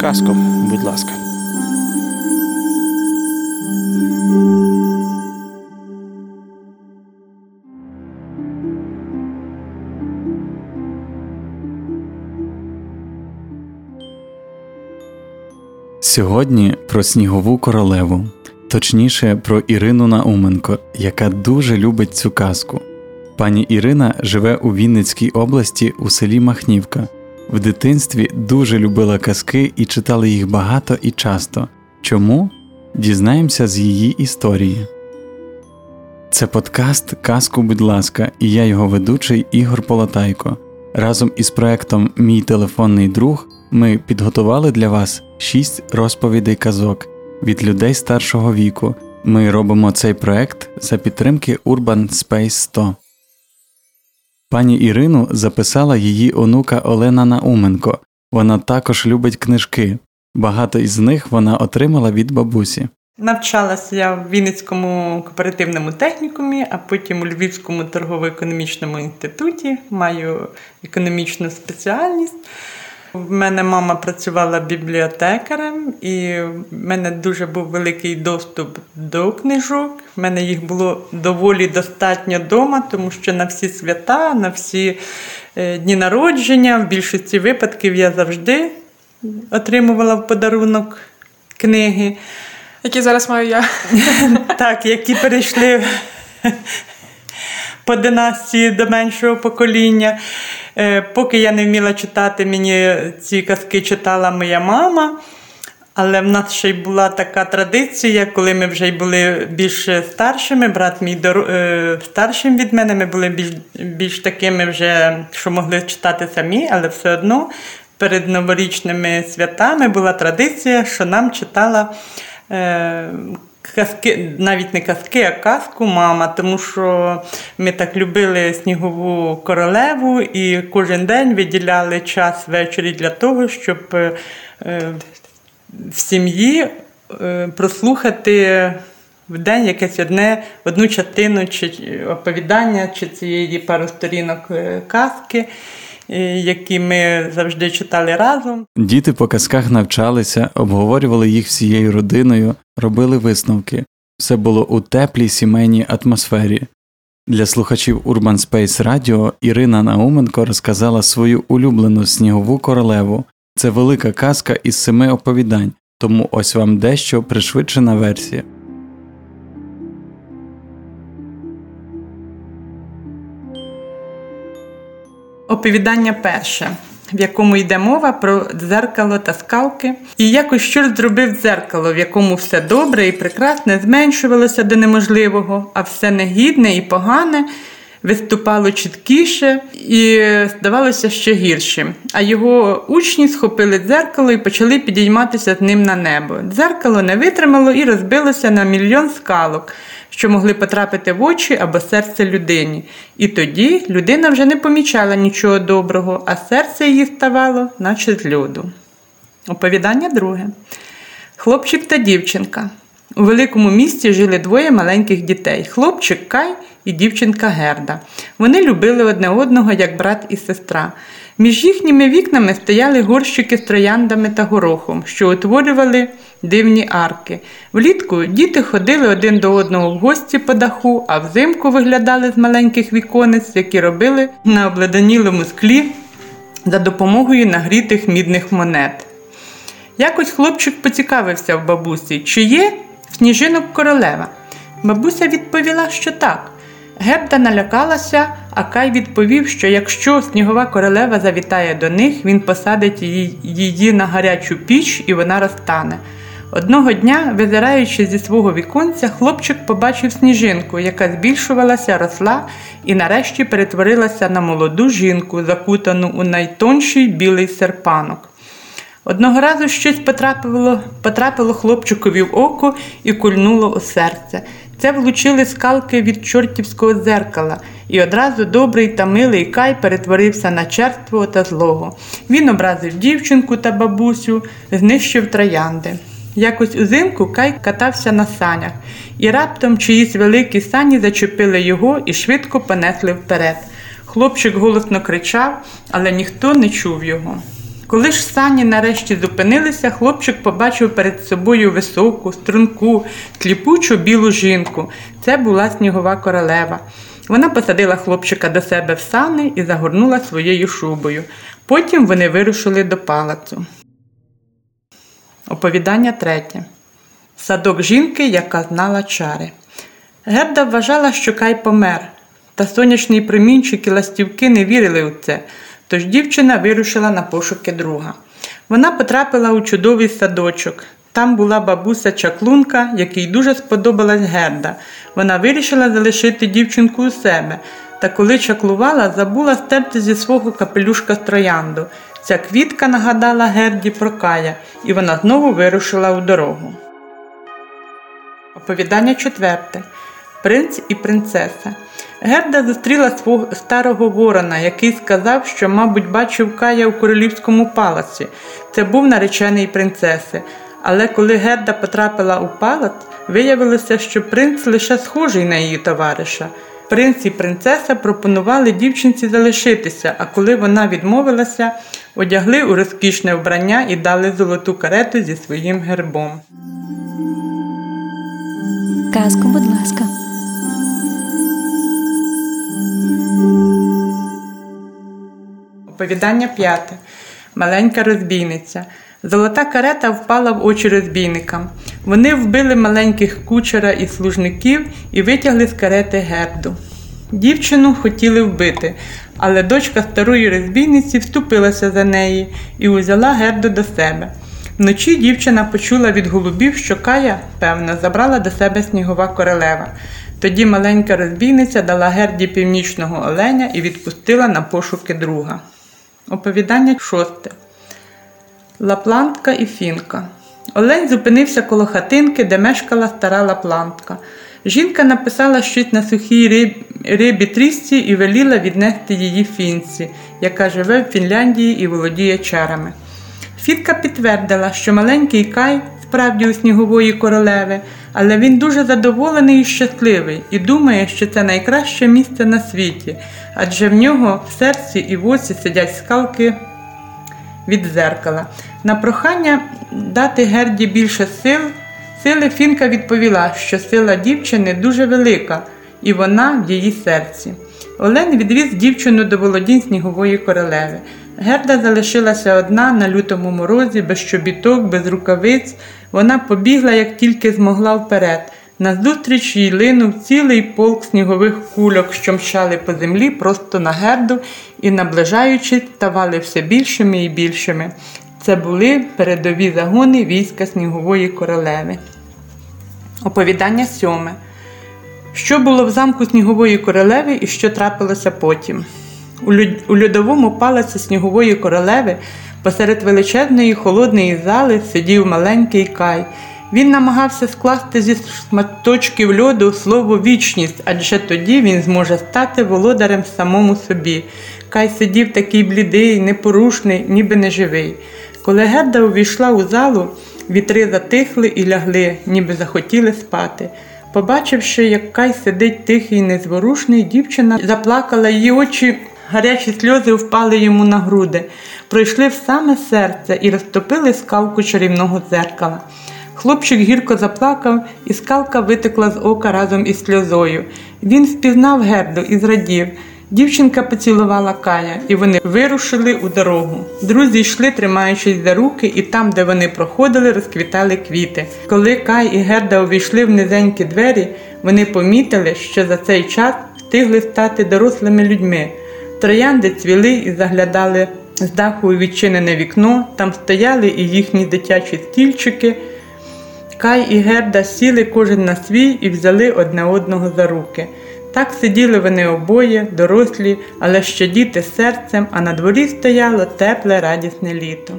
Казку, будь ласка. Сьогодні про снігову королеву, точніше про Ірину Науменко, яка дуже любить цю казку. Пані Ірина живе у Вінницькій області у селі Махнівка. В дитинстві дуже любила казки і читала їх багато і часто. Чому? Дізнаємося з її історії. Це подкаст Казку, будь ласка, і я його ведучий Ігор Полотайко. Разом із проектом Мій телефонний друг ми підготували для вас шість розповідей казок від людей старшого віку. Ми робимо цей проект за підтримки Urban Space 100. Пані Ірину записала її онука Олена Науменко. Вона також любить книжки. Багато із них вона отримала від бабусі. Навчалася я в Вінницькому кооперативному технікумі, а потім у Львівському торгово-економічному інституті. Маю економічну спеціальність. В мене мама працювала бібліотекарем, і в мене дуже був великий доступ до книжок. В мене їх було доволі достатньо вдома, тому що на всі свята, на всі е, дні народження, в більшості випадків я завжди отримувала в подарунок книги. Які зараз маю я. Так, які перейшли по династії до меншого покоління. Е, поки я не вміла читати, мені ці казки читала моя мама. Але в нас ще й була така традиція, коли ми вже й були більш старшими, брат мій. Е, старшим від мене, ми були більш більш такими вже, що могли читати самі, але все одно перед новорічними святами була традиція, що нам читала е, казки, навіть не казки, а казку мама, тому що ми так любили снігову королеву і кожен день виділяли час ввечері для того, щоб е, в сім'ї е, прослухати в день якесь одне, одну частину чи оповідання, чи цієї пару сторінок е, казки. Які ми завжди читали разом. Діти по казках навчалися, обговорювали їх всією родиною, робили висновки. Все було у теплій сімейній атмосфері. Для слухачів Urban Space Radio Ірина Науменко розказала свою улюблену снігову королеву. Це велика казка із семи оповідань, тому ось вам дещо пришвидшена версія. Оповідання перше в якому йде мова про дзеркало та скалки, і якось щур зробив дзеркало, в якому все добре і прекрасне зменшувалося до неможливого, а все негідне і погане. Виступало чіткіше і здавалося ще гіршим. А його учні схопили дзеркало і почали підійматися з ним на небо. Дзеркало не витримало і розбилося на мільйон скалок що могли потрапити в очі або серце людині. І тоді людина вже не помічала нічого доброго, а серце її ставало, наче з льоду. Оповідання друге. Хлопчик та дівчинка. У великому місті жили двоє маленьких дітей хлопчик Кай і дівчинка Герда. Вони любили одне одного як брат і сестра. Між їхніми вікнами стояли горщики з трояндами та горохом, що утворювали дивні арки. Влітку діти ходили один до одного в гості по даху, а взимку виглядали з маленьких віконець, які робили на обледенілому склі за допомогою нагрітих мідних монет. Якось хлопчик поцікавився в бабусі, чи є сніжинок королева. Бабуся відповіла, що так. Герда налякалася, а Кай відповів, що якщо снігова королева завітає до них, він посадить її на гарячу піч і вона розтане. Одного дня, визираючи зі свого віконця, хлопчик побачив сніжинку, яка збільшувалася, росла і нарешті перетворилася на молоду жінку, закутану у найтонший білий серпанок. Одного разу щось потрапило потрапило хлопчикові в око і кульнуло у серце. Це влучили скалки від чортівського дзеркала, і одразу добрий та милий Кай перетворився на черствого та злого. Він образив дівчинку та бабусю, знищив троянди. Якось узимку Кай катався на санях, і раптом чиїсь великі сані зачепили його і швидко понесли вперед. Хлопчик голосно кричав, але ніхто не чув його. Коли ж сані нарешті зупинилися, хлопчик побачив перед собою високу, струнку, тліпучу білу жінку. Це була снігова королева. Вона посадила хлопчика до себе в сани і загорнула своєю шубою. Потім вони вирушили до палацу. Оповідання третє. Садок жінки, яка знала чари. Герда вважала, що Кай помер, та сонячний промінчик і ластівки не вірили у це, тож дівчина вирушила на пошуки друга. Вона потрапила у чудовий садочок. Там була бабуся чаклунка, якій дуже сподобалась Герда. Вона вирішила залишити дівчинку у себе, та коли чаклувала, забула стерти зі свого капелюшка троянду. Ця квітка нагадала Герді про Кая, і вона знову вирушила у дорогу. Оповідання четверте. Принц і принцеса. Герда зустріла свого старого ворона, який сказав, що, мабуть, бачив Кая у королівському палаці. Це був наречений принцеси. Але коли Герда потрапила у палац, виявилося, що принц лише схожий на її товариша. Принц і принцеса пропонували дівчинці залишитися, а коли вона відмовилася, одягли у розкішне вбрання і дали золоту карету зі своїм гербом. Казку, будь ласка. Оповідання п'яте. Маленька розбійниця. Золота карета впала в очі розбійникам. Вони вбили маленьких кучера і служників і витягли з карети герду. Дівчину хотіли вбити, але дочка старої розбійниці вступилася за неї і узяла герду до себе. Вночі дівчина почула від голубів, що Кая, певно, забрала до себе снігова королева. Тоді маленька розбійниця дала герді північного оленя і відпустила на пошуки друга. Оповідання шосте. Лаплантка і фінка. Олень зупинився коло хатинки, де мешкала стара лаплантка. Жінка написала щось на сухій риб... рибі трісці і веліла віднести її фінці, яка живе в Фінляндії і володіє чарами. Фітка підтвердила, що маленький Кай справді у снігової королеви, але він дуже задоволений і щасливий і думає, що це найкраще місце на світі, адже в нього в серці і в оці сидять скалки від зеркала. На прохання дати Герді більше сил, сили Фінка відповіла, що сила дівчини дуже велика, і вона в її серці. Олен відвіз дівчину до володінь снігової королеви. Герда залишилася одна на лютому морозі, без чобіток, без рукавиць. Вона побігла, як тільки змогла вперед. Назустріч їй линув цілий полк снігових кульок, що мчали по землі просто на герду і, наближаючись, ставали все більшими і більшими. Це були передові загони війська снігової королеви. Оповідання сьоме. Що було в замку снігової королеви і що трапилося потім? У льодовому палаці снігової королеви посеред величезної холодної зали сидів маленький Кай. Він намагався скласти зі шматочків льоду слово вічність, адже тоді він зможе стати володарем самому собі. Кай сидів такий блідий, непорушний, ніби неживий. Коли Герда увійшла у залу, вітри затихли і лягли, ніби захотіли спати. Побачивши, як Кай сидить тихий і незворушний, дівчина заплакала її очі. Гарячі сльози впали йому на груди, пройшли в саме серце і розтопили скалку чарівного дзеркала. Хлопчик гірко заплакав, і скалка витекла з ока разом із сльозою. Він впізнав герду і зрадів. Дівчинка поцілувала Кая, і вони вирушили у дорогу. Друзі йшли, тримаючись за руки, і там, де вони проходили, розквітали квіти. Коли Кай і Герда увійшли в низенькі двері, вони помітили, що за цей час встигли стати дорослими людьми. Троянди цвіли і заглядали з даху у відчинене вікно, там стояли і їхні дитячі стільчики. Кай і Герда сіли кожен на свій і взяли одне одного за руки. Так сиділи вони обоє, дорослі, але ще діти серцем, а на дворі стояло тепле, радісне літо.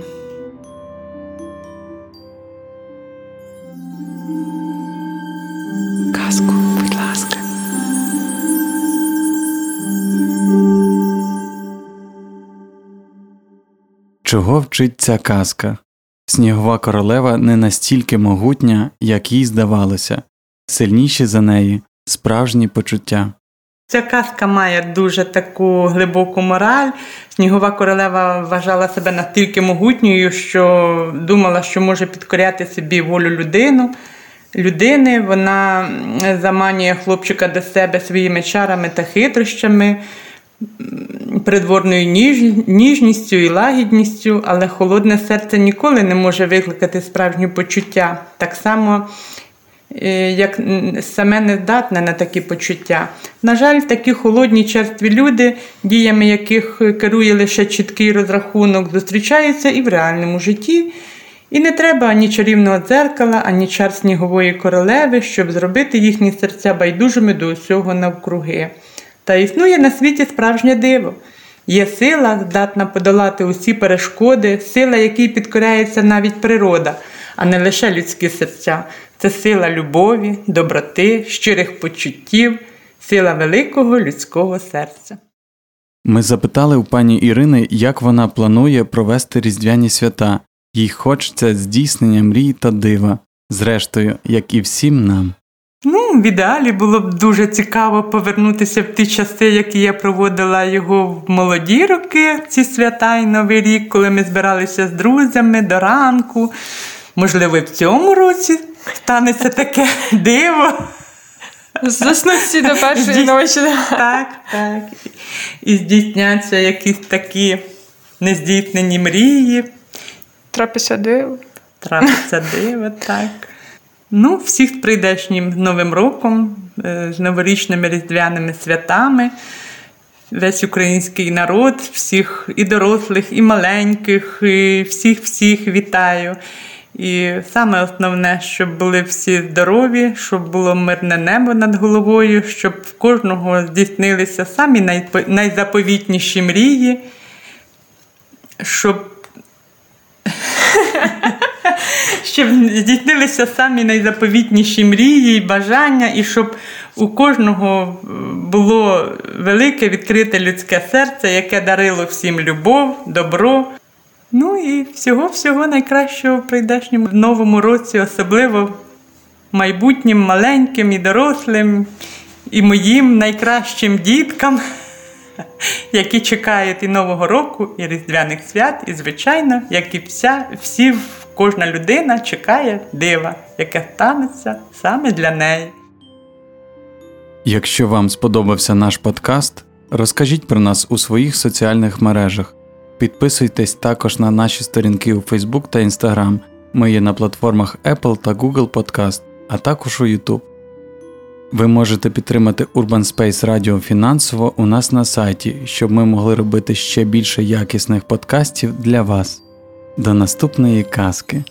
Чого вчить ця казка? Снігова королева не настільки могутня, як їй здавалося, сильніші за неї, справжні почуття. Ця казка має дуже таку глибоку мораль. Снігова королева вважала себе настільки могутньою, що думала, що може підкоряти собі волю людину. Людини вона заманює хлопчика до себе своїми чарами та хитрощами, придворною ніж... ніжністю і лагідністю, але холодне серце ніколи не може викликати справжнє почуття. Так само Е, як саме не здатне на такі почуття. На жаль, такі холодні черстві люди, діями яких керує лише чіткий розрахунок, зустрічаються і в реальному житті. І не треба ані чарівного дзеркала, ані чар снігової королеви, щоб зробити їхні серця байдужими до усього навкруги. Та існує на світі справжнє диво. Є сила, здатна подолати усі перешкоди, сила, якій підкоряється навіть природа, а не лише людські серця. Це сила любові, доброти, щирих почуттів, сила великого людського серця. Ми запитали у пані Ірини, як вона планує провести різдвяні свята, їй хочеться здійснення мрій та дива, зрештою, як і всім нам. Ну, в ідеалі було б дуже цікаво повернутися в ті часи, які я проводила його в молоді роки, ці свята і Новий рік, коли ми збиралися з друзями до ранку. Можливо, і в цьому році станеться таке диво. Заснуть всі до першої ночі. Так, так. І здійсняться якісь такі нездійснені мрії. Трапиться диво. Трапиться диво, так. Ну, всіх прийдешнім Новим роком, е, з новорічними різдвяними святами. Весь український народ, всіх і дорослих, і маленьких, і всіх-всіх вітаю. І саме основне, щоб були всі здорові, щоб було мирне небо над головою, щоб в кожного здійснилися самі найзаповітніші мрії, щоб щоб здійснилися самі найзаповітніші мрії бажання, і щоб у кожного було велике відкрите людське серце, яке дарило всім любов, добро. Ну і всього-всього найкращого в прийдешньому новому році, особливо майбутнім маленьким і дорослим, і моїм найкращим діткам, які чекають і Нового року, і Різдвяних свят, і, звичайно, як і вся, всі, кожна людина чекає дива, яке станеться саме для неї. Якщо вам сподобався наш подкаст, розкажіть про нас у своїх соціальних мережах. Підписуйтесь також на наші сторінки у Facebook та Instagram. Ми є на платформах Apple та Google Podcast, а також у YouTube. Ви можете підтримати Urban Space Radio фінансово у нас на сайті, щоб ми могли робити ще більше якісних подкастів для вас. До наступної казки!